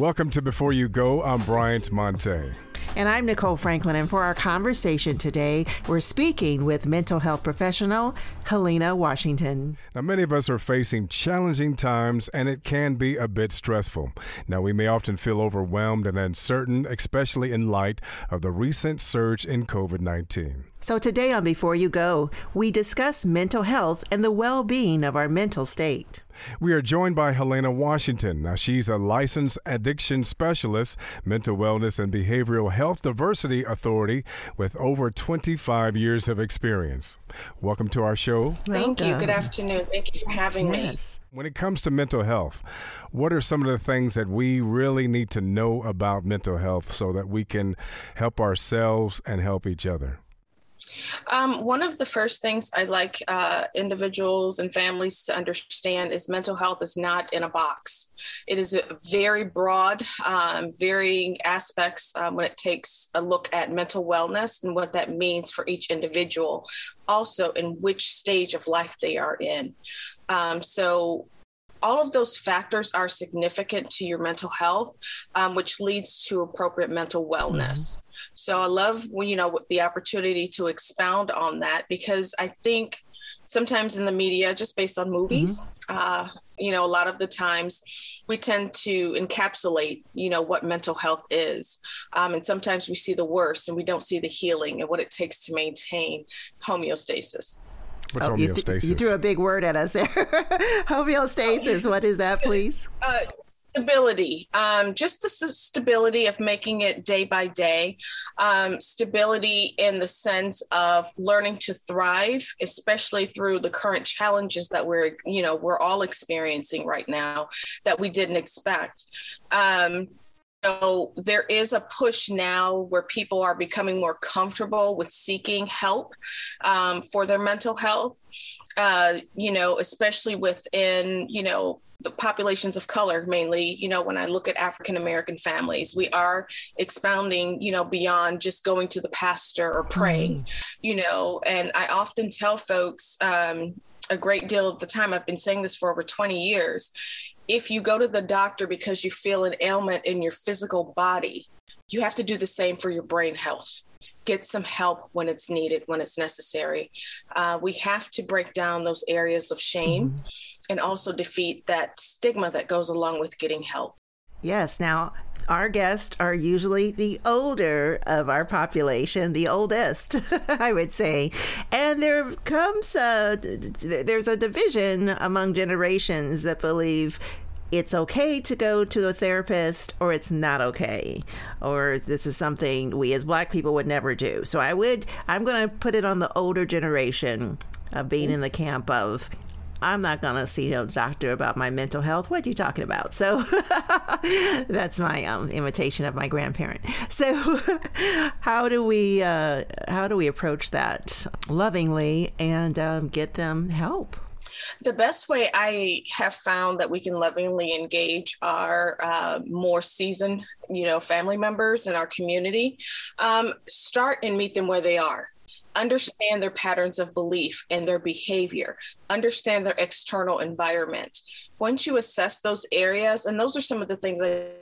Welcome to Before You Go. I'm Bryant Monte. And I'm Nicole Franklin. And for our conversation today, we're speaking with mental health professional Helena Washington. Now, many of us are facing challenging times, and it can be a bit stressful. Now, we may often feel overwhelmed and uncertain, especially in light of the recent surge in COVID 19. So, today on Before You Go, we discuss mental health and the well being of our mental state. We are joined by Helena Washington. Now, she's a licensed addiction specialist, mental wellness and behavioral health diversity authority with over 25 years of experience. Welcome to our show. Thank you. Good afternoon. Thank you for having yes. me. When it comes to mental health, what are some of the things that we really need to know about mental health so that we can help ourselves and help each other? Um, one of the first things I like uh, individuals and families to understand is mental health is not in a box. It is very broad, um, varying aspects um, when it takes a look at mental wellness and what that means for each individual, also in which stage of life they are in. Um, so, all of those factors are significant to your mental health, um, which leads to appropriate mental wellness. Mm-hmm. So I love you know the opportunity to expound on that because I think sometimes in the media, just based on movies, mm-hmm. uh, you know, a lot of the times we tend to encapsulate, you know, what mental health is. Um, and sometimes we see the worst and we don't see the healing and what it takes to maintain homeostasis. What's oh, homeostasis? You, th- you, threw a big word at us there. homeostasis, what is that, please? Uh, stability um, just the stability of making it day by day um, stability in the sense of learning to thrive especially through the current challenges that we're you know we're all experiencing right now that we didn't expect um, so there is a push now where people are becoming more comfortable with seeking help um, for their mental health uh, you know especially within you know the populations of color mainly you know when i look at african american families we are expounding you know beyond just going to the pastor or praying mm. you know and i often tell folks um, a great deal of the time i've been saying this for over 20 years if you go to the doctor because you feel an ailment in your physical body you have to do the same for your brain health get some help when it's needed, when it's necessary. Uh, we have to break down those areas of shame mm-hmm. and also defeat that stigma that goes along with getting help. Yes. Now, our guests are usually the older of our population, the oldest, I would say. And there comes a, there's a division among generations that believe it's okay to go to a therapist or it's not okay or this is something we as black people would never do so i would i'm going to put it on the older generation of being mm. in the camp of I'm not going to see no doctor about my mental health. What are you talking about? So that's my um, imitation of my grandparent. So how do we uh, how do we approach that lovingly and um, get them help? The best way I have found that we can lovingly engage our uh, more seasoned, you know, family members in our community, um, start and meet them where they are understand their patterns of belief and their behavior, understand their external environment. Once you assess those areas, and those are some of the things I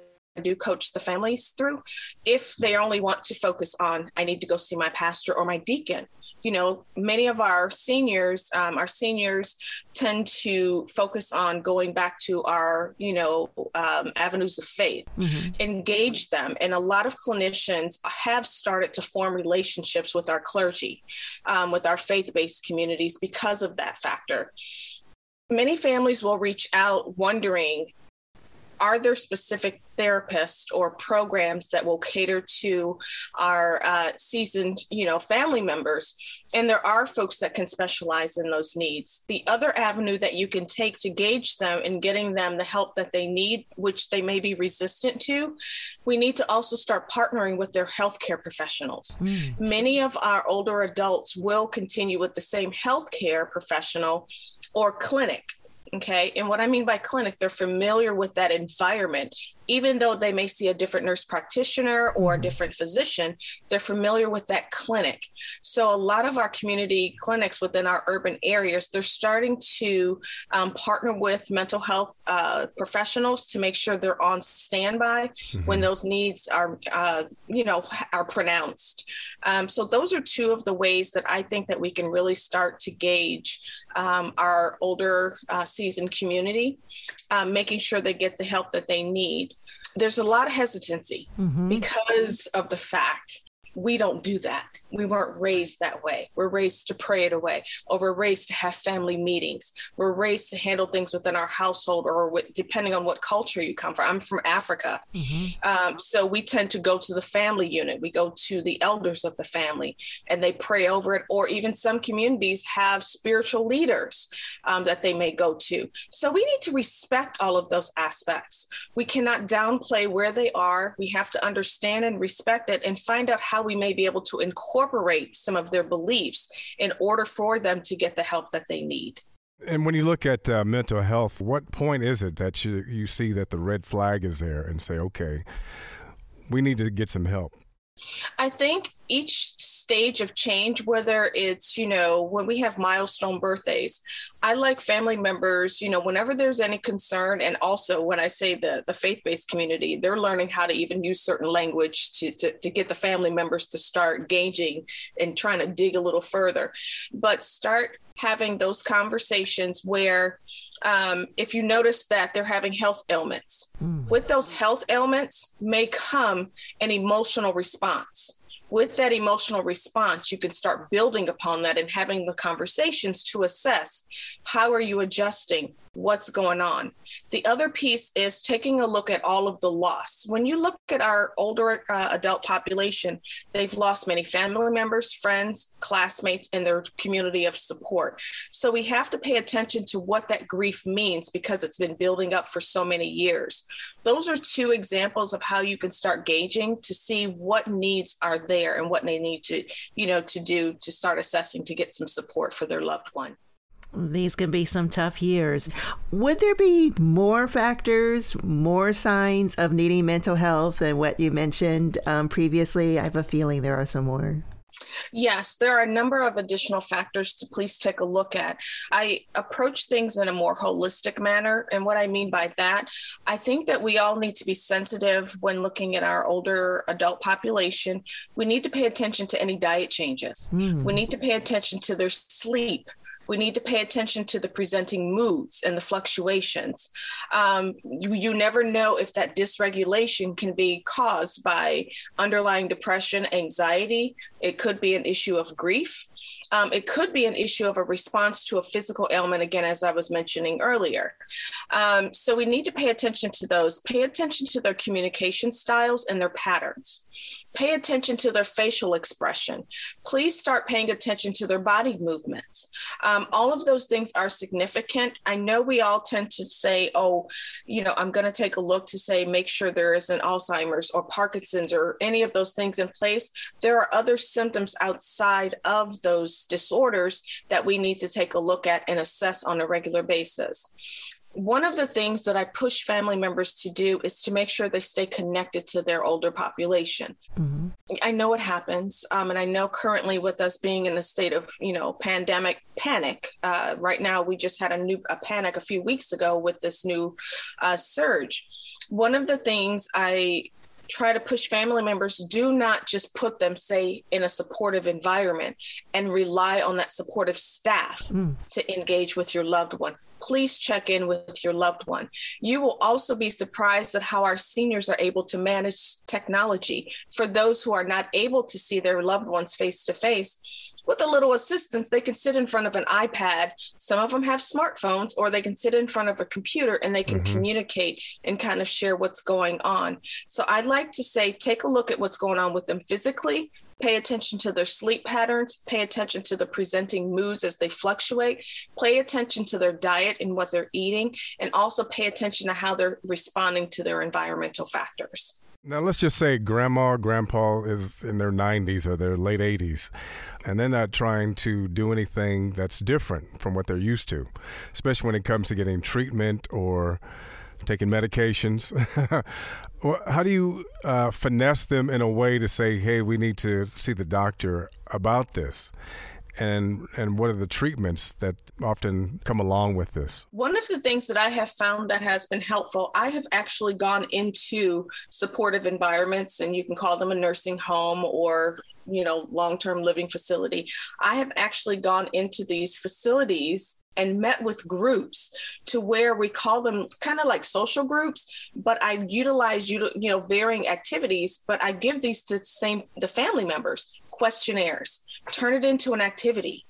do coach the families through, if they only want to focus on, I need to go see my pastor or my deacon, you know, many of our seniors, um, our seniors tend to focus on going back to our, you know, um, avenues of faith, mm-hmm. engage them. And a lot of clinicians have started to form relationships with our clergy, um, with our faith based communities because of that factor. Many families will reach out wondering are there specific therapists or programs that will cater to our uh, seasoned you know family members? And there are folks that can specialize in those needs. The other avenue that you can take to gauge them and getting them the help that they need which they may be resistant to we need to also start partnering with their healthcare professionals. Mm. many of our older adults will continue with the same healthcare professional or clinic Okay. And what I mean by clinic, they're familiar with that environment. Even though they may see a different nurse practitioner or a mm-hmm. different physician, they're familiar with that clinic. So, a lot of our community clinics within our urban areas, they're starting to um, partner with mental health uh, professionals to make sure they're on standby mm-hmm. when those needs are, uh, you know, are pronounced. Um, so, those are two of the ways that I think that we can really start to gauge um, our older uh, seasoned community, um, making sure they get the help that they need. There's a lot of hesitancy mm-hmm. because of the fact we don't do that. We weren't raised that way. We're raised to pray it away, or we're raised to have family meetings. We're raised to handle things within our household, or with, depending on what culture you come from. I'm from Africa, mm-hmm. um, so we tend to go to the family unit. We go to the elders of the family, and they pray over it. Or even some communities have spiritual leaders um, that they may go to. So we need to respect all of those aspects. We cannot downplay where they are. We have to understand and respect it, and find out how we may be able to incorporate some of their beliefs in order for them to get the help that they need. And when you look at uh, mental health, what point is it that you, you see that the red flag is there and say, okay, we need to get some help? I think each stage of change, whether it's, you know, when we have milestone birthdays, I like family members, you know, whenever there's any concern, and also when I say the, the faith based community, they're learning how to even use certain language to, to, to get the family members to start gauging and trying to dig a little further. But start having those conversations where um, if you notice that they're having health ailments, mm. with those health ailments may come an emotional response with that emotional response, you can start building upon that and having the conversations to assess how are you adjusting, what's going on. The other piece is taking a look at all of the loss. When you look at our older uh, adult population, they've lost many family members, friends, classmates, and their community of support. So we have to pay attention to what that grief means because it's been building up for so many years. Those are two examples of how you can start gauging to see what needs are there and what they need to, you know, to do to start assessing to get some support for their loved one. These can be some tough years. Would there be more factors, more signs of needing mental health than what you mentioned um, previously? I have a feeling there are some more. Yes, there are a number of additional factors to please take a look at. I approach things in a more holistic manner. And what I mean by that, I think that we all need to be sensitive when looking at our older adult population. We need to pay attention to any diet changes, mm. we need to pay attention to their sleep we need to pay attention to the presenting moods and the fluctuations. Um, you, you never know if that dysregulation can be caused by underlying depression, anxiety. It could be an issue of grief. Um, it could be an issue of a response to a physical ailment, again, as I was mentioning earlier. Um, so we need to pay attention to those, pay attention to their communication styles and their patterns. Pay attention to their facial expression. Please start paying attention to their body movements. Um, all of those things are significant. I know we all tend to say, oh, you know, I'm going to take a look to say, make sure there isn't Alzheimer's or Parkinson's or any of those things in place. There are other symptoms outside of those disorders that we need to take a look at and assess on a regular basis one of the things that I push family members to do is to make sure they stay connected to their older population. Mm-hmm. I know it happens, um, and I know currently with us being in a state of you know pandemic panic. Uh, right now, we just had a new a panic a few weeks ago with this new uh, surge. One of the things I try to push family members do not just put them say in a supportive environment and rely on that supportive staff mm. to engage with your loved one please check in with your loved one. You will also be surprised at how our seniors are able to manage technology. For those who are not able to see their loved ones face to face, with a little assistance, they can sit in front of an iPad. Some of them have smartphones, or they can sit in front of a computer and they can mm-hmm. communicate and kind of share what's going on. So I'd like to say take a look at what's going on with them physically, pay attention to their sleep patterns, pay attention to the presenting moods as they fluctuate, pay attention to their diet and what they're eating, and also pay attention to how they're responding to their environmental factors. Now, let's just say grandma or grandpa is in their 90s or their late 80s, and they're not trying to do anything that's different from what they're used to, especially when it comes to getting treatment or taking medications. How do you uh, finesse them in a way to say, hey, we need to see the doctor about this? And and what are the treatments that often come along with this? One of the things that I have found that has been helpful, I have actually gone into supportive environments, and you can call them a nursing home or you know long-term living facility i have actually gone into these facilities and met with groups to where we call them kind of like social groups but i utilize you know varying activities but i give these to the same the family members questionnaires turn it into an activity.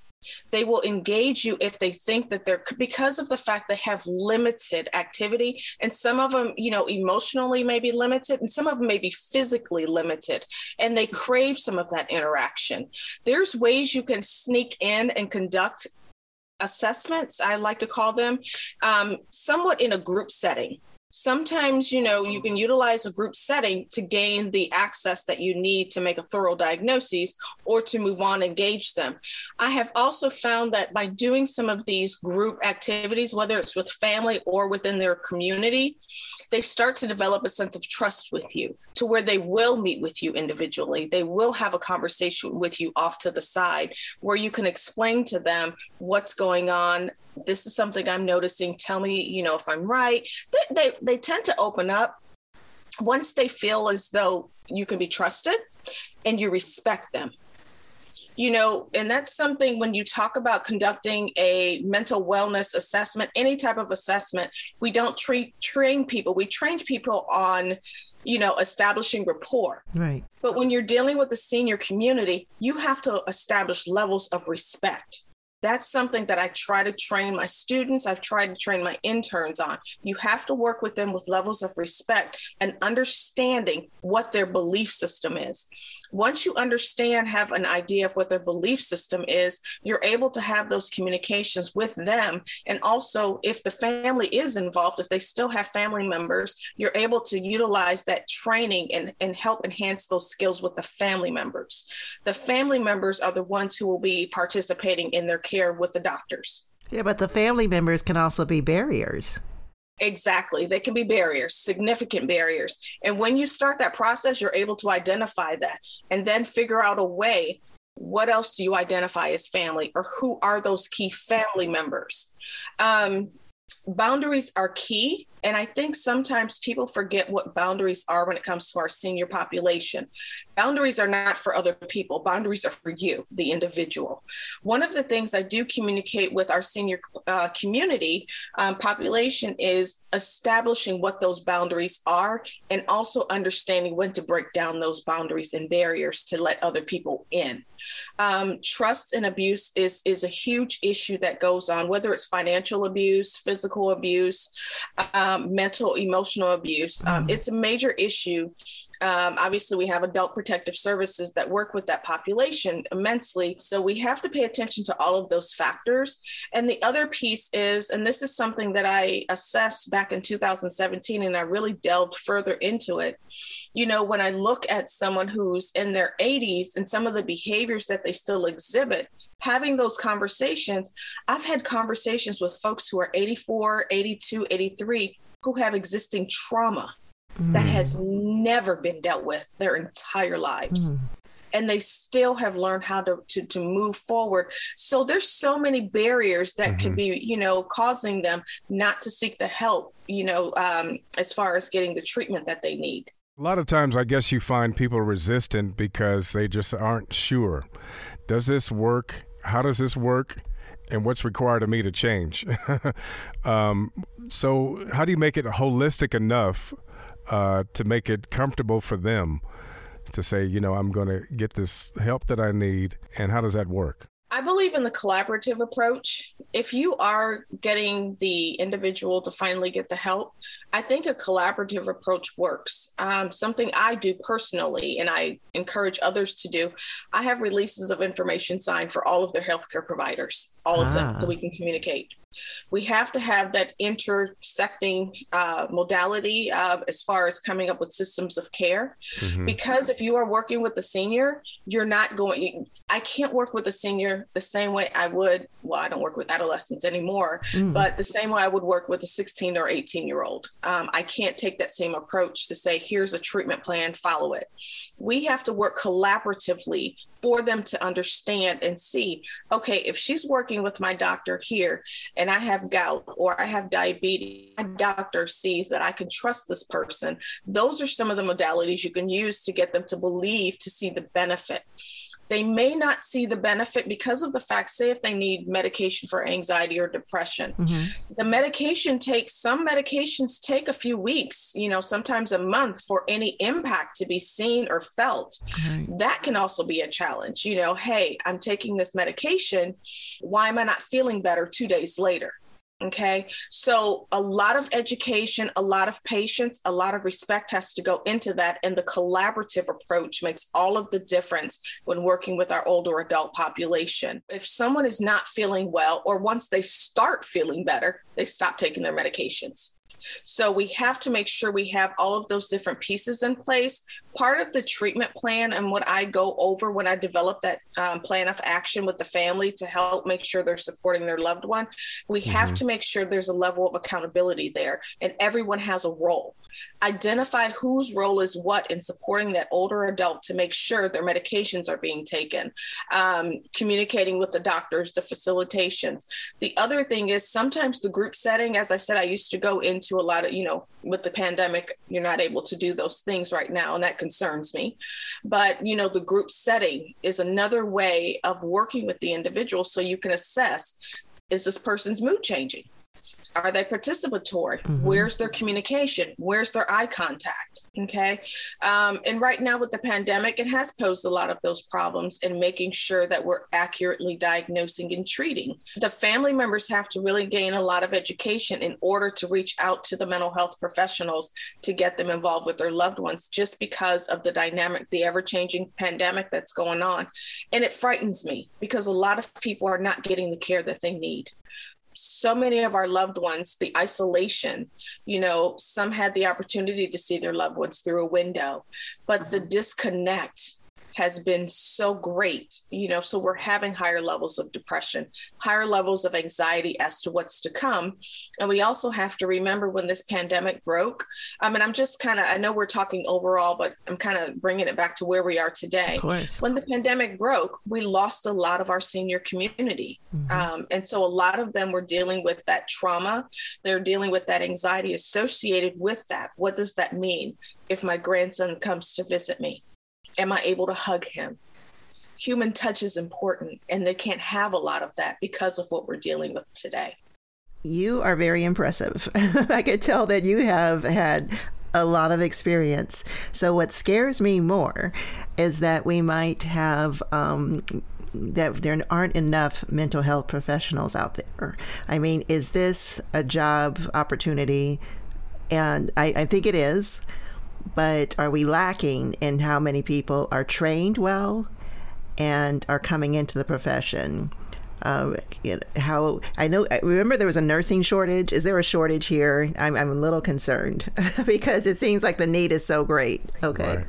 They will engage you if they think that they're because of the fact they have limited activity, and some of them, you know, emotionally may be limited, and some of them may be physically limited, and they crave some of that interaction. There's ways you can sneak in and conduct assessments, I like to call them, um, somewhat in a group setting sometimes you know you can utilize a group setting to gain the access that you need to make a thorough diagnosis or to move on and engage them i have also found that by doing some of these group activities whether it's with family or within their community they start to develop a sense of trust with you to where they will meet with you individually they will have a conversation with you off to the side where you can explain to them what's going on this is something I'm noticing. Tell me, you know, if I'm right. They, they, they tend to open up once they feel as though you can be trusted and you respect them. You know, and that's something when you talk about conducting a mental wellness assessment, any type of assessment, we don't treat train people. We train people on you know, establishing rapport. Right. But when you're dealing with the senior community, you have to establish levels of respect that's something that I try to train my students. I've tried to train my interns on. You have to work with them with levels of respect and understanding what their belief system is. Once you understand, have an idea of what their belief system is, you're able to have those communications with them. And also, if the family is involved, if they still have family members, you're able to utilize that training and, and help enhance those skills with the family members. The family members are the ones who will be participating in their care with the doctors. Yeah, but the family members can also be barriers. Exactly. They can be barriers, significant barriers. And when you start that process, you're able to identify that and then figure out a way what else do you identify as family or who are those key family members? Um, boundaries are key. And I think sometimes people forget what boundaries are when it comes to our senior population. Boundaries are not for other people, boundaries are for you, the individual. One of the things I do communicate with our senior uh, community um, population is establishing what those boundaries are and also understanding when to break down those boundaries and barriers to let other people in. Um, trust and abuse is is a huge issue that goes on, whether it's financial abuse, physical abuse, um, mental, emotional abuse. Um, mm. it's a major issue. Um, obviously, we have adult protective services that work with that population immensely. So we have to pay attention to all of those factors. And the other piece is, and this is something that I assessed back in 2017, and I really delved further into it. You know, when I look at someone who's in their 80s and some of the behaviors that they still exhibit, having those conversations, I've had conversations with folks who are 84, 82, 83 who have existing trauma mm. that has never been dealt with their entire lives. Mm. And they still have learned how to, to, to move forward. So there's so many barriers that mm-hmm. can be, you know, causing them not to seek the help, you know, um, as far as getting the treatment that they need. A lot of times, I guess you find people resistant because they just aren't sure. Does this work? How does this work? And what's required of me to change? um, so, how do you make it holistic enough uh, to make it comfortable for them to say, you know, I'm going to get this help that I need? And how does that work? I believe in the collaborative approach. If you are getting the individual to finally get the help, I think a collaborative approach works. Um, something I do personally, and I encourage others to do. I have releases of information signed for all of their healthcare providers, all of ah. them, so we can communicate we have to have that intersecting uh, modality uh, as far as coming up with systems of care. Mm-hmm. Because if you are working with a senior, you're not going, I can't work with a senior the same way I would. Well, I don't work with adolescents anymore, mm. but the same way I would work with a 16 or 18 year old. Um, I can't take that same approach to say, here's a treatment plan, follow it. We have to work collaboratively for them to understand and see okay if she's working with my doctor here and i have gout or i have diabetes my doctor sees that i can trust this person. Those are some of the modalities you can use to get them to believe to see the benefit they may not see the benefit because of the fact, say, if they need medication for anxiety or depression, mm-hmm. the medication takes some medications take a few weeks, you know, sometimes a month for any impact to be seen or felt. Right. That can also be a challenge. You know, hey, I'm taking this medication. Why am I not feeling better two days later? Okay. So a lot of education, a lot of patience, a lot of respect has to go into that. And the collaborative approach makes all of the difference when working with our older adult population. If someone is not feeling well, or once they start feeling better, they stop taking their medications. So we have to make sure we have all of those different pieces in place. Part of the treatment plan and what I go over when I develop that um, plan of action with the family to help make sure they're supporting their loved one, we mm-hmm. have to make sure there's a level of accountability there and everyone has a role identify whose role is what in supporting that older adult to make sure their medications are being taken, um, communicating with the doctors, the facilitations. The other thing is sometimes the group setting, as I said, I used to go into a lot of, you know, with the pandemic, you're not able to do those things right now, and that concerns me. But, you know, the group setting is another way of working with the individual so you can assess is this person's mood changing? Are they participatory? Mm-hmm. Where's their communication? Where's their eye contact? Okay. Um, and right now, with the pandemic, it has posed a lot of those problems in making sure that we're accurately diagnosing and treating. The family members have to really gain a lot of education in order to reach out to the mental health professionals to get them involved with their loved ones, just because of the dynamic, the ever changing pandemic that's going on. And it frightens me because a lot of people are not getting the care that they need so many of our loved ones, the isolation, you know, some had the opportunity to see their loved ones through a window, but the mm-hmm. disconnect has been so great, you know, so we're having higher levels of depression, higher levels of anxiety as to what's to come. And we also have to remember when this pandemic broke. I mean, I'm just kind of, I know we're talking overall, but I'm kind of bringing it back to where we are today. Of course. When the pandemic broke, we lost a lot of our senior community. Mm-hmm. Um, and so a lot of them were dealing with that trauma. They're dealing with that anxiety associated with that. What does that mean? If my grandson comes to visit me, am I able to hug him? Human touch is important, and they can't have a lot of that because of what we're dealing with today. You are very impressive. I could tell that you have had a lot of experience. So, what scares me more is that we might have. Um, that there aren't enough mental health professionals out there. I mean, is this a job opportunity? And I, I think it is but are we lacking in how many people are trained well and are coming into the profession? Uh, you know, how I know, I remember there was a nursing shortage. Is there a shortage here? I'm, I'm a little concerned because it seems like the need is so great. Okay. Right.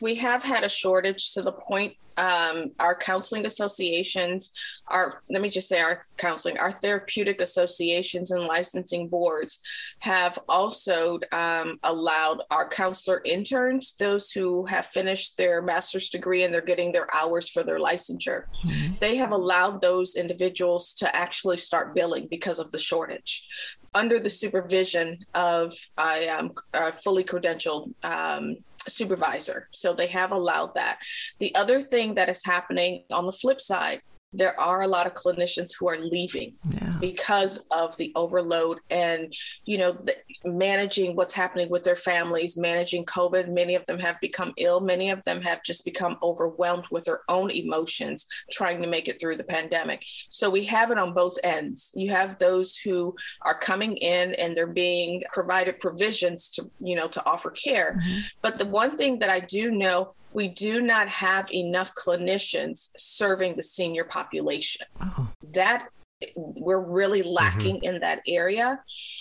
We have had a shortage to the point um, our counseling associations, our let me just say our counseling, our therapeutic associations and licensing boards have also um, allowed our counselor interns, those who have finished their master's degree and they're getting their hours for their licensure, mm-hmm. they have allowed those individuals to actually start billing because of the shortage under the supervision of a, um, a fully credentialed um, supervisor. So they have allowed that. The other thing that is happening on the flip side there are a lot of clinicians who are leaving yeah. because of the overload and you know the, managing what's happening with their families managing covid. Many of them have become ill. Many of them have just become overwhelmed with their own emotions trying to make it through the pandemic. So we have it on both ends. You have those who are coming in and they're being provided provisions to you know to offer care. Mm-hmm. but the one thing that i do know we do not have enough clinicians serving the senior population. Oh. That we're really mm-hmm. lacking mm-hmm. in that area.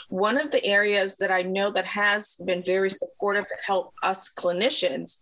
One of the areas that I know that has been very supportive to help us clinicians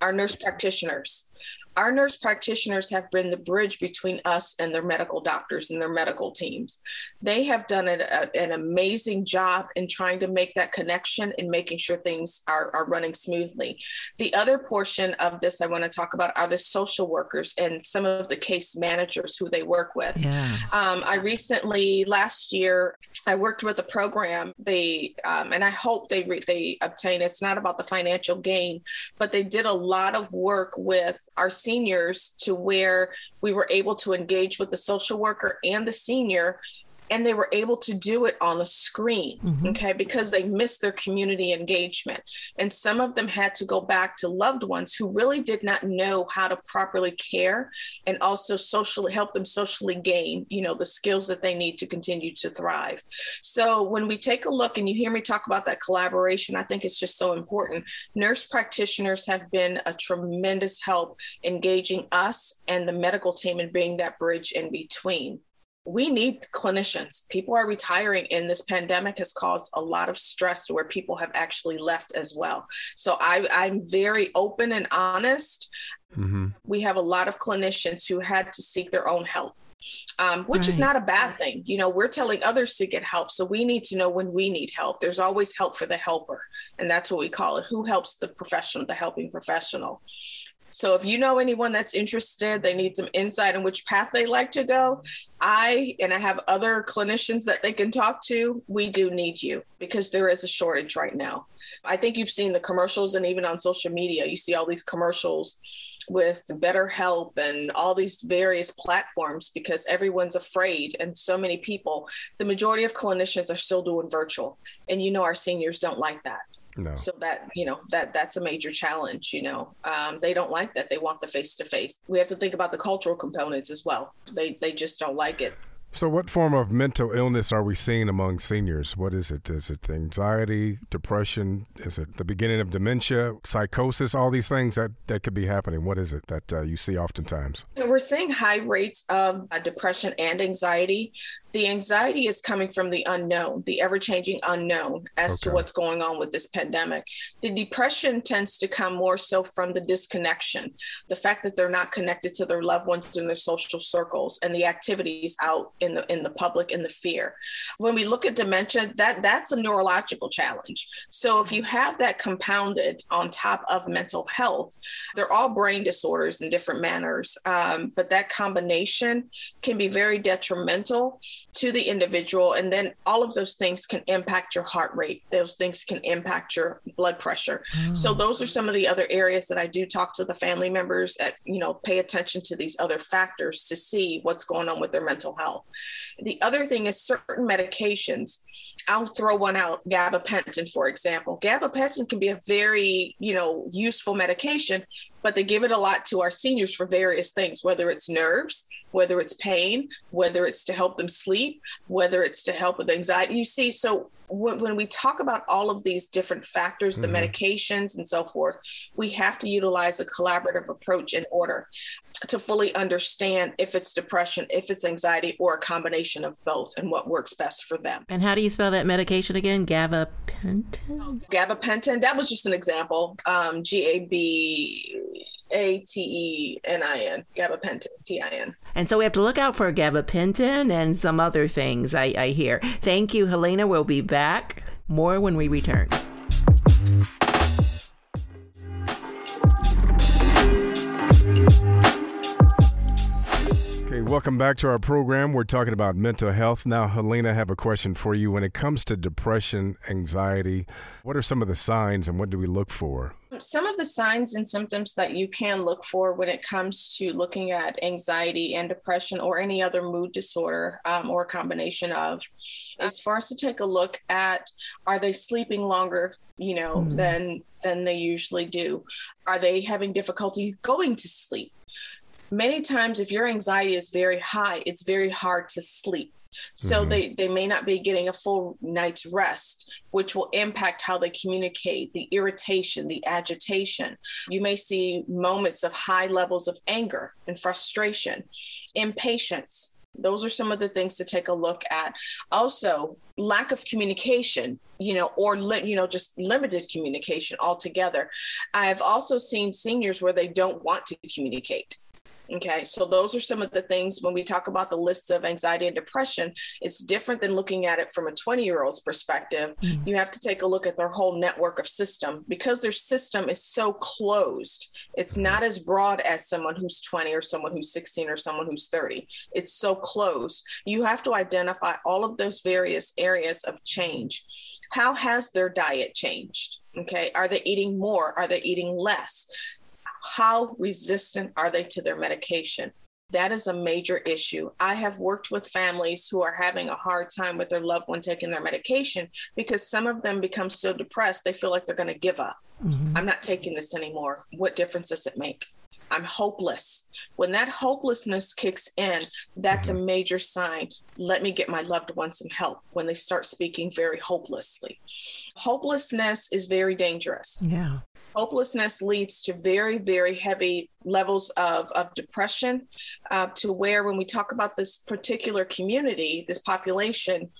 are nurse practitioners our nurse practitioners have been the bridge between us and their medical doctors and their medical teams. They have done a, a, an amazing job in trying to make that connection and making sure things are, are running smoothly. The other portion of this I want to talk about are the social workers and some of the case managers who they work with. Yeah. Um, I recently, last year, I worked with a program. They um, and I hope they re- they obtain. It's not about the financial gain, but they did a lot of work with our seniors to where we were able to engage with the social worker and the senior and they were able to do it on the screen mm-hmm. okay because they missed their community engagement. And some of them had to go back to loved ones who really did not know how to properly care and also socially help them socially gain you know the skills that they need to continue to thrive. So when we take a look and you hear me talk about that collaboration i think it's just so important. Nurse practitioners have been a tremendous help engaging us and the medical team and being that bridge in between we need clinicians. People are retiring, and this pandemic has caused a lot of stress where people have actually left as well. So I, I'm very open and honest. Mm-hmm. We have a lot of clinicians who had to seek their own help. Um, which right. is not a bad thing. You know, we're telling others to get help. So we need to know when we need help. There's always help for the helper. And that's what we call it. Who helps the professional, the helping professional? So if you know anyone that's interested, they need some insight on which path they like to go, I and I have other clinicians that they can talk to. We do need you because there is a shortage right now. I think you've seen the commercials and even on social media, you see all these commercials with BetterHelp and all these various platforms because everyone's afraid and so many people. The majority of clinicians are still doing virtual. And you know, our seniors don't like that. No. So that you know that that's a major challenge. You know, um, they don't like that. They want the face to face. We have to think about the cultural components as well. They they just don't like it. So, what form of mental illness are we seeing among seniors? What is it? Is it anxiety, depression? Is it the beginning of dementia, psychosis? All these things that, that could be happening. What is it that uh, you see oftentimes? We're seeing high rates of uh, depression and anxiety the anxiety is coming from the unknown, the ever changing unknown as okay. to what's going on with this pandemic. The depression tends to come more so from the disconnection, the fact that they're not connected to their loved ones in their social circles and the activities out in the in the public and the fear. When we look at dementia, that that's a neurological challenge. So if you have that compounded on top of mental health, they're all brain disorders in different manners, um, but that combination can be very detrimental to the individual. And then all of those things can impact your heart rate. Those things can impact your blood pressure. Mm. So those are some of the other areas that I do talk to the family members that, you know, pay attention to these other factors to see what's going on with their mental health. The other thing is certain medications. I'll throw one out, gabapentin, for example. Gabapentin can be a very, you know, useful medication, but they give it a lot to our seniors for various things, whether it's nerves, whether it's pain, whether it's to help them sleep, whether it's to help with anxiety. You see, so when, when we talk about all of these different factors, mm-hmm. the medications and so forth, we have to utilize a collaborative approach in order to fully understand if it's depression, if it's anxiety, or a combination of both and what works best for them. And how do you spell that medication again? Gabapentin? Gabapentin. That was just an example. Um, G A B a T E N I N, gabapentin, T I N. And so we have to look out for gabapentin and some other things I, I hear. Thank you, Helena. We'll be back more when we return. Welcome back to our program. We're talking about mental health. Now, Helena, I have a question for you. When it comes to depression, anxiety, what are some of the signs and what do we look for? Some of the signs and symptoms that you can look for when it comes to looking at anxiety and depression or any other mood disorder um, or combination of is for us to take a look at are they sleeping longer you know mm. than than they usually do are they having difficulty going to sleep many times if your anxiety is very high it's very hard to sleep. So mm-hmm. they, they may not be getting a full night's rest which will impact how they communicate the irritation the agitation. You may see moments of high levels of anger and frustration impatience. Those are some of the things to take a look at. Also lack of communication you know or li- you know just limited communication altogether. I've also seen seniors where they don't want to communicate Okay, so those are some of the things when we talk about the lists of anxiety and depression, it's different than looking at it from a 20 year old's perspective. Mm-hmm. You have to take a look at their whole network of system because their system is so closed. It's not as broad as someone who's 20 or someone who's 16 or someone who's 30. It's so close. You have to identify all of those various areas of change. How has their diet changed? Okay, are they eating more? Are they eating less? How resistant are they to their medication? That is a major issue. I have worked with families who are having a hard time with their loved one taking their medication because some of them become so depressed they feel like they're going to give up. Mm-hmm. I'm not taking this anymore. What difference does it make? I'm hopeless. When that hopelessness kicks in, that's mm-hmm. a major sign. Let me get my loved one some help when they start speaking very hopelessly. Hopelessness is very dangerous. Yeah. Hopelessness leads to very, very heavy levels of, of depression, uh, to where when we talk about this particular community, this population,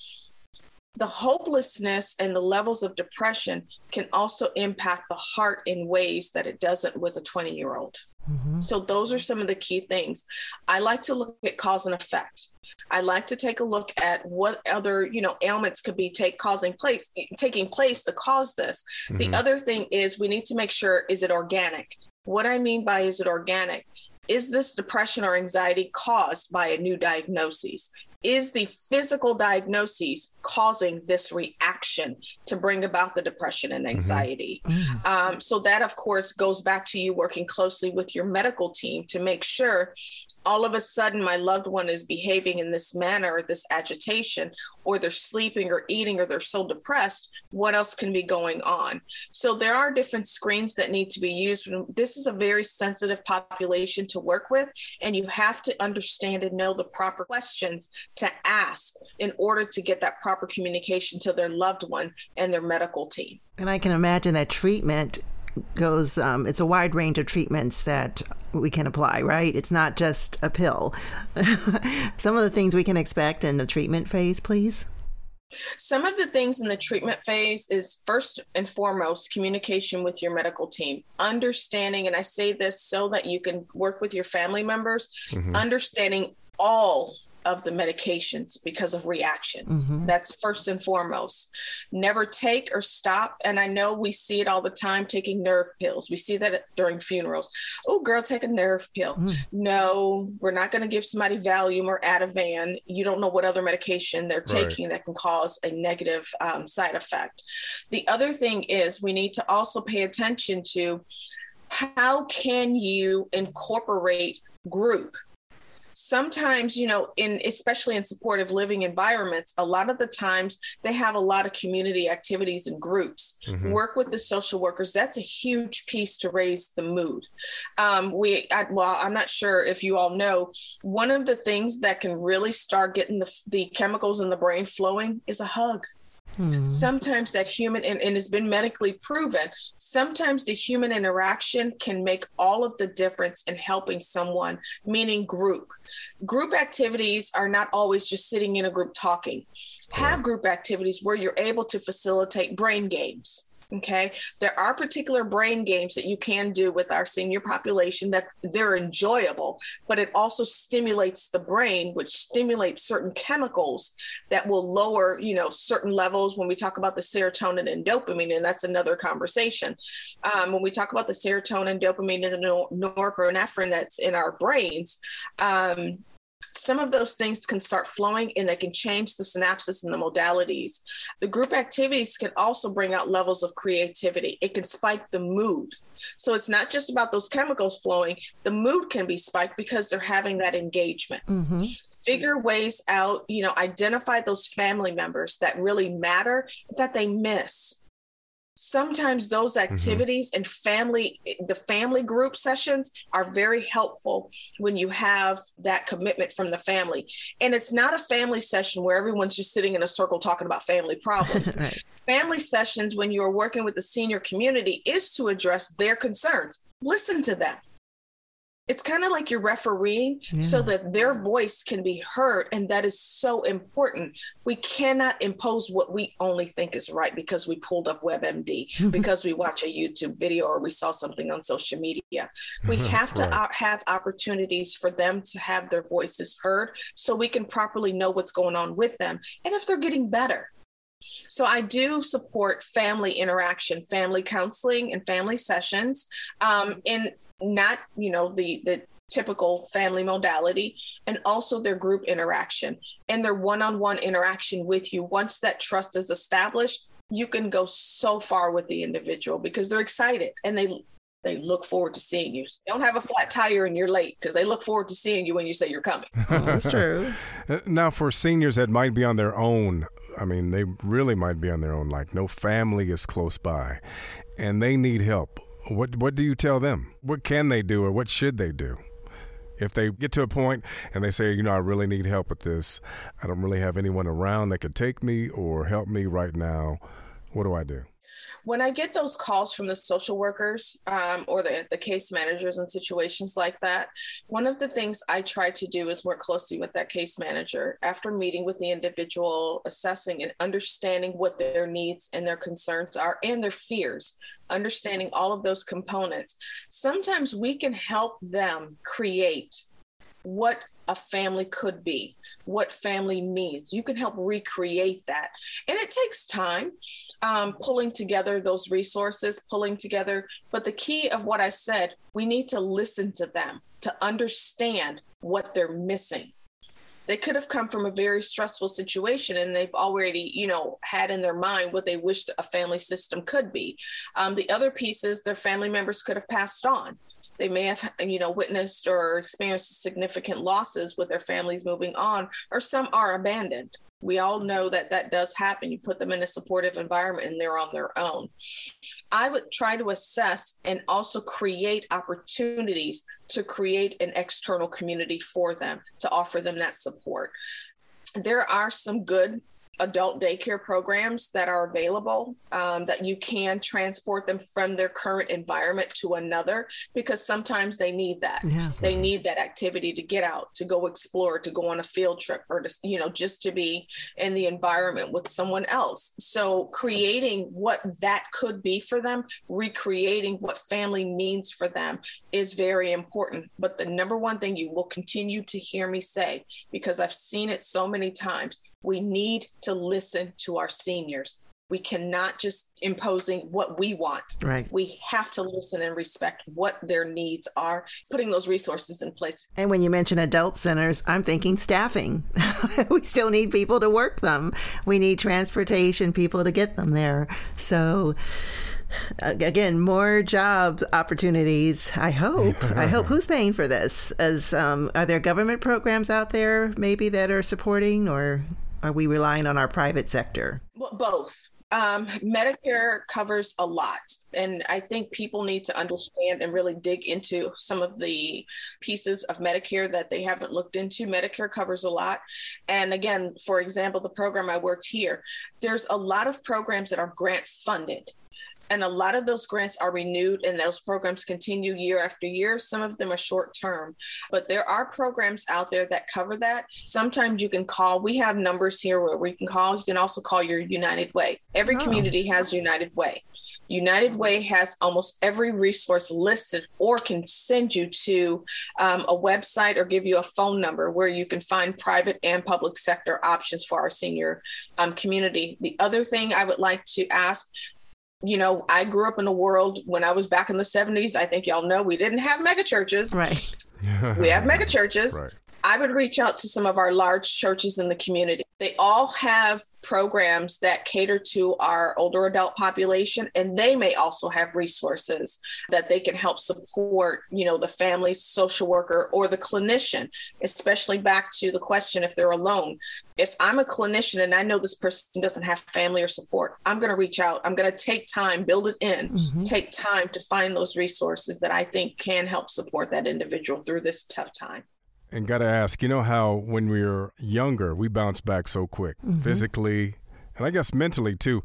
the hopelessness and the levels of depression can also impact the heart in ways that it doesn't with a 20 year old. Mm-hmm. So, those are some of the key things. I like to look at cause and effect. I like to take a look at what other, you know, ailments could be take causing place taking place to cause this. Mm-hmm. The other thing is we need to make sure is it organic? What I mean by is it organic? Is this depression or anxiety caused by a new diagnosis? Is the physical diagnoses causing this reaction to bring about the depression and mm-hmm. anxiety. Mm-hmm. Um, so, that of course goes back to you working closely with your medical team to make sure all of a sudden my loved one is behaving in this manner, this agitation, or they're sleeping or eating or they're so depressed, what else can be going on? So there are different screens that need to be used. This is a very sensitive population to work with, and you have to understand and know the proper questions to ask in order to get that proper communication to their loved one and their medical team. And I can imagine that treatment goes um, it's a wide range of treatments that we can apply right it's not just a pill some of the things we can expect in the treatment phase please some of the things in the treatment phase is first and foremost communication with your medical team, understanding, and I say this so that you can work with your family members, mm-hmm. understanding all of the medications because of reactions. Mm-hmm. That's first and foremost. Never take or stop. And I know we see it all the time taking nerve pills. We see that during funerals. Oh, girl, take a nerve pill. Mm. No, we're not going to give somebody Valium or Ativan. You don't know what other medication they're taking that can cause a negative um, side effect. The other thing is we need to also pay attention to how can you incorporate group sometimes you know in especially in supportive living environments a lot of the times they have a lot of community activities and groups. Mm-hmm. work with the social workers that's a huge piece to raise the mood. Um, we I, well i'm not sure if you all know one of the things that can really start getting the, the chemicals in the brain flowing is a hug Hmm. Sometimes that human, and, and it's been medically proven, sometimes the human interaction can make all of the difference in helping someone, meaning group. Group activities are not always just sitting in a group talking. Have group activities where you're able to facilitate brain games Okay. There are particular brain games that you can do with our senior population that they're enjoyable, but it also stimulates the brain, which stimulates certain chemicals that will lower, you know, certain levels when we talk about the serotonin and dopamine, and that's another conversation. Um, when we talk about the serotonin, dopamine, and the norepinephrine that's in our brains, um, some of those things can start flowing and they can change the synapses and the modalities. The group activities can also bring out levels of creativity. It can spike the mood. So it's not just about those chemicals flowing, the mood can be spiked because they're having that engagement. Mm-hmm. Figure ways out, you know, identify those family members that really matter that they miss sometimes those mm-hmm. activities mm-hmm. and family the family group sessions are very helpful when you have that commitment from the family and it's not a family session where everyone's just sitting in a circle talking about family problems right. family sessions when you're working with the senior community is to address their concerns listen to them it's kind of like you're refereeing yeah. so that their voice can be heard and that is so important we cannot impose what we only think is right because we pulled up webmd because we watch a youtube video or we saw something on social media we have to right. have opportunities for them to have their voices heard so we can properly know what's going on with them and if they're getting better so I do support family interaction, family counseling, and family sessions. Um, and not you know the the typical family modality and also their group interaction and their one-on-one interaction with you once that trust is established you can go so far with the individual because they're excited and they they look forward to seeing you. They don't have a flat tire and you're late because they look forward to seeing you when you say you're coming. That's true. Now, for seniors that might be on their own, I mean, they really might be on their own, like no family is close by, and they need help. What what do you tell them? What can they do or what should they do? If they get to a point and they say, you know, I really need help with this, I don't really have anyone around that could take me or help me right now, what do I do? When I get those calls from the social workers um, or the, the case managers in situations like that, one of the things I try to do is work closely with that case manager after meeting with the individual, assessing and understanding what their needs and their concerns are and their fears, understanding all of those components. Sometimes we can help them create what a family could be, what family means. You can help recreate that. And it takes time um, pulling together those resources, pulling together. But the key of what I said, we need to listen to them to understand what they're missing. They could have come from a very stressful situation and they've already, you know, had in their mind what they wished a family system could be. Um, the other pieces, their family members could have passed on they may have you know witnessed or experienced significant losses with their families moving on or some are abandoned. We all know that that does happen. You put them in a supportive environment and they're on their own. I would try to assess and also create opportunities to create an external community for them to offer them that support. There are some good adult daycare programs that are available um, that you can transport them from their current environment to another because sometimes they need that. Yeah. they need that activity to get out to go explore to go on a field trip or to you know just to be in the environment with someone else. So creating what that could be for them recreating what family means for them is very important. But the number one thing you will continue to hear me say because i've seen it so many times we need to listen to our seniors. We cannot just imposing what we want. Right. We have to listen and respect what their needs are, putting those resources in place. And when you mention adult centers, I'm thinking staffing. we still need people to work them. We need transportation people to get them there. So again more job opportunities i hope i hope who's paying for this as um, are there government programs out there maybe that are supporting or are we relying on our private sector? Both. Um, Medicare covers a lot. And I think people need to understand and really dig into some of the pieces of Medicare that they haven't looked into. Medicare covers a lot. And again, for example, the program I worked here, there's a lot of programs that are grant funded and a lot of those grants are renewed and those programs continue year after year some of them are short term but there are programs out there that cover that sometimes you can call we have numbers here where we can call you can also call your united way every oh. community has united way United Way has almost every resource listed or can send you to um, a website or give you a phone number where you can find private and public sector options for our senior um, community. The other thing I would like to ask you know, I grew up in a world when I was back in the 70s. I think y'all know we didn't have mega churches. Right. we have mega churches. Right. I would reach out to some of our large churches in the community. They all have programs that cater to our older adult population and they may also have resources that they can help support you know the family social worker or the clinician especially back to the question if they're alone if i'm a clinician and i know this person doesn't have family or support i'm going to reach out i'm going to take time build it in mm-hmm. take time to find those resources that i think can help support that individual through this tough time and got to ask, you know how when we are younger, we bounce back so quick, mm-hmm. physically, and I guess mentally too.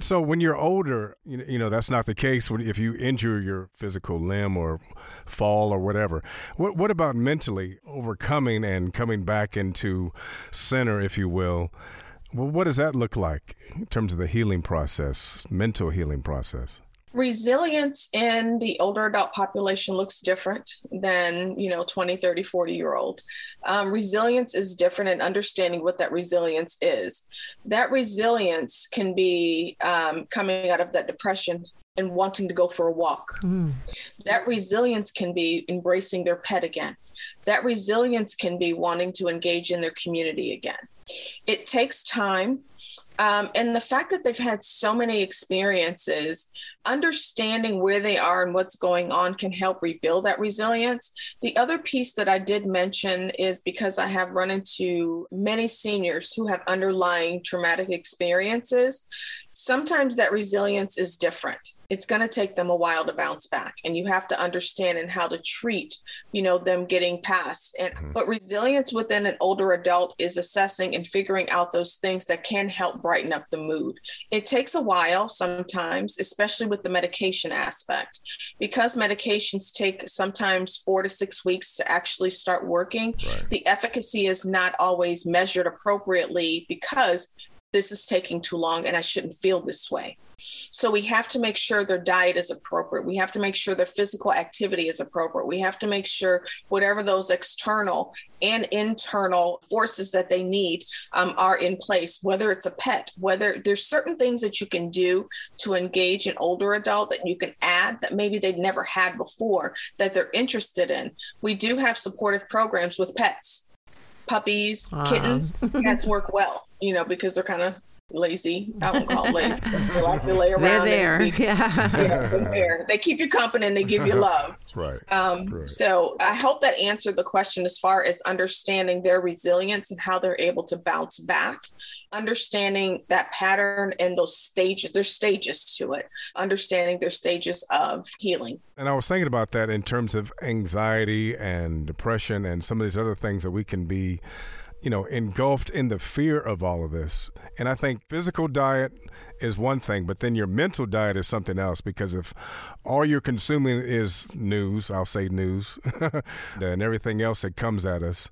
So when you're older, you know, you know that's not the case. When if you injure your physical limb or fall or whatever, what what about mentally overcoming and coming back into center, if you will? Well, what does that look like in terms of the healing process, mental healing process? Resilience in the older adult population looks different than you know 20 30 40 year old. Um, resilience is different and understanding what that resilience is. That resilience can be um, coming out of that depression and wanting to go for a walk. Mm. that resilience can be embracing their pet again. That resilience can be wanting to engage in their community again. It takes time um, and the fact that they've had so many experiences understanding where they are and what's going on can help rebuild that resilience. The other piece that I did mention is because I have run into many seniors who have underlying traumatic experiences sometimes that resilience is different it's going to take them a while to bounce back and you have to understand and how to treat you know them getting past and mm-hmm. but resilience within an older adult is assessing and figuring out those things that can help brighten up the mood it takes a while sometimes especially with the medication aspect because medications take sometimes 4 to 6 weeks to actually start working right. the efficacy is not always measured appropriately because this is taking too long and I shouldn't feel this way. So we have to make sure their diet is appropriate. We have to make sure their physical activity is appropriate. We have to make sure whatever those external and internal forces that they need um, are in place, whether it's a pet, whether there's certain things that you can do to engage an older adult that you can add that maybe they've never had before that they're interested in. We do have supportive programs with pets puppies, kittens, cats work well, you know, because they're kind of lazy. I won't call them lazy. They like to lay around. They're there. Be, yeah. yeah they're there. They keep you company and they give you love. right. Um, right. So I hope that answered the question as far as understanding their resilience and how they're able to bounce back understanding that pattern and those stages there's stages to it understanding their stages of healing and i was thinking about that in terms of anxiety and depression and some of these other things that we can be you know engulfed in the fear of all of this and i think physical diet is one thing but then your mental diet is something else because if all you're consuming is news i'll say news and everything else that comes at us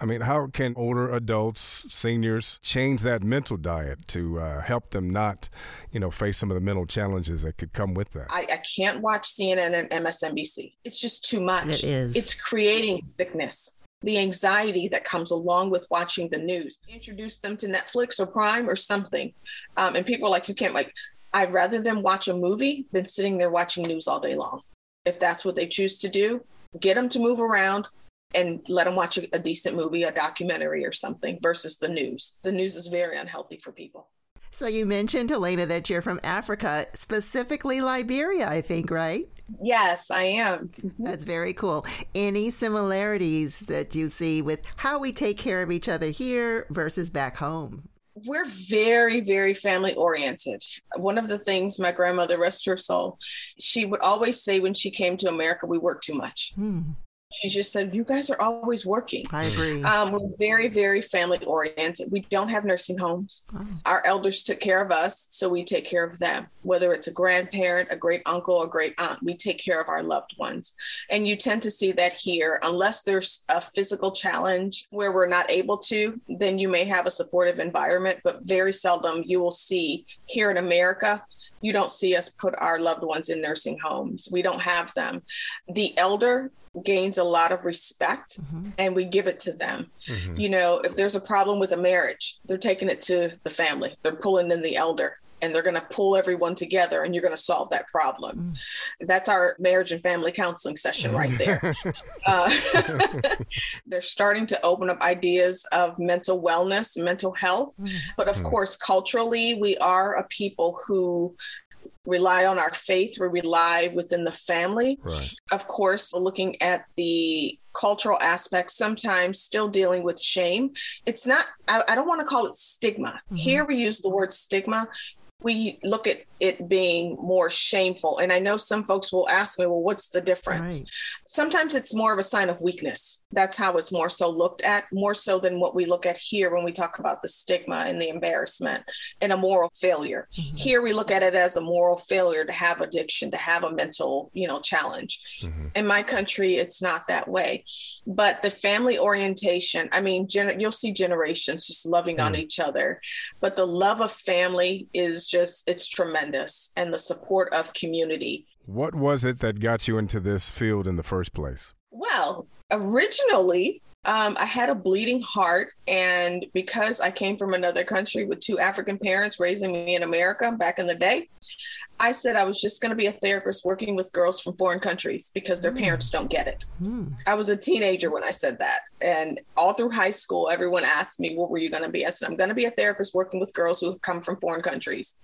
I mean, how can older adults, seniors, change that mental diet to uh, help them not, you know, face some of the mental challenges that could come with that? I, I can't watch CNN and MSNBC. It's just too much. It is. It's creating sickness. The anxiety that comes along with watching the news. Introduce them to Netflix or Prime or something. Um, and people are like, you can't, like, I'd rather them watch a movie than sitting there watching news all day long. If that's what they choose to do, get them to move around, and let them watch a, a decent movie, a documentary or something versus the news. The news is very unhealthy for people. So you mentioned, Helena, that you're from Africa, specifically Liberia, I think, right? Yes, I am. Mm-hmm. That's very cool. Any similarities that you see with how we take care of each other here versus back home? We're very, very family oriented. One of the things my grandmother, rest her soul, she would always say when she came to America, we work too much. Hmm she just said, "You guys are always working." I agree. Um, we're very, very family oriented. We don't have nursing homes. Oh. Our elders took care of us, so we take care of them. Whether it's a grandparent, a great uncle, a great aunt, we take care of our loved ones. And you tend to see that here, unless there's a physical challenge where we're not able to, then you may have a supportive environment. But very seldom you will see here in America you don't see us put our loved ones in nursing homes. We don't have them. The elder gains a lot of respect mm-hmm. and we give it to them. Mm-hmm. You know, if there's a problem with a marriage, they're taking it to the family, they're pulling in the elder and they're going to pull everyone together and you're going to solve that problem. Mm. That's our marriage and family counseling session right there. uh, they're starting to open up ideas of mental wellness, mental health. Mm. But of mm. course, culturally, we are a people who rely on our faith, we rely within the family. Right. Of course, looking at the cultural aspects, sometimes still dealing with shame. It's not, I, I don't want to call it stigma. Mm-hmm. Here we use the word stigma we look at it being more shameful. And I know some folks will ask me, well, what's the difference? Right. Sometimes it's more of a sign of weakness. That's how it's more so looked at, more so than what we look at here when we talk about the stigma and the embarrassment and a moral failure. Mm-hmm. Here we look at it as a moral failure to have addiction, to have a mental, you know, challenge. Mm-hmm. In my country, it's not that way. But the family orientation, I mean, gen- you'll see generations just loving mm-hmm. on each other, but the love of family is just, it's tremendous. And the support of community. What was it that got you into this field in the first place? Well, originally, um, I had a bleeding heart. And because I came from another country with two African parents raising me in America back in the day, I said I was just going to be a therapist working with girls from foreign countries because their mm. parents don't get it. Mm. I was a teenager when I said that. And all through high school, everyone asked me, What were you going to be? I said, I'm going to be a therapist working with girls who have come from foreign countries.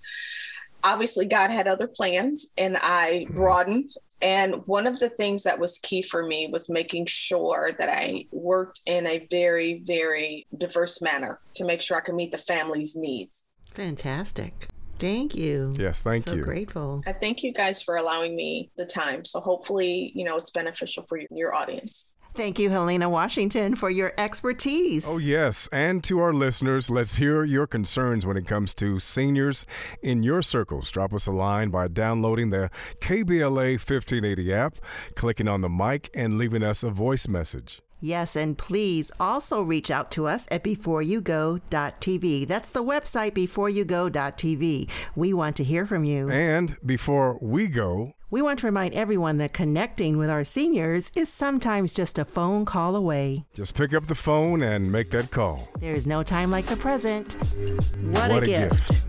Obviously, God had other plans, and I mm. broadened. And one of the things that was key for me was making sure that I worked in a very, very diverse manner to make sure I could meet the family's needs. Fantastic. Thank you. Yes, thank so you. Grateful. I thank you guys for allowing me the time. So hopefully, you know, it's beneficial for your audience. Thank you, Helena Washington, for your expertise. Oh, yes. And to our listeners, let's hear your concerns when it comes to seniors in your circles. Drop us a line by downloading the KBLA 1580 app, clicking on the mic, and leaving us a voice message. Yes, and please also reach out to us at beforeyougo.tv. That's the website beforeyougo.tv. We want to hear from you. And before we go, we want to remind everyone that connecting with our seniors is sometimes just a phone call away. Just pick up the phone and make that call. There is no time like the present. What, what a, a, gift. gift.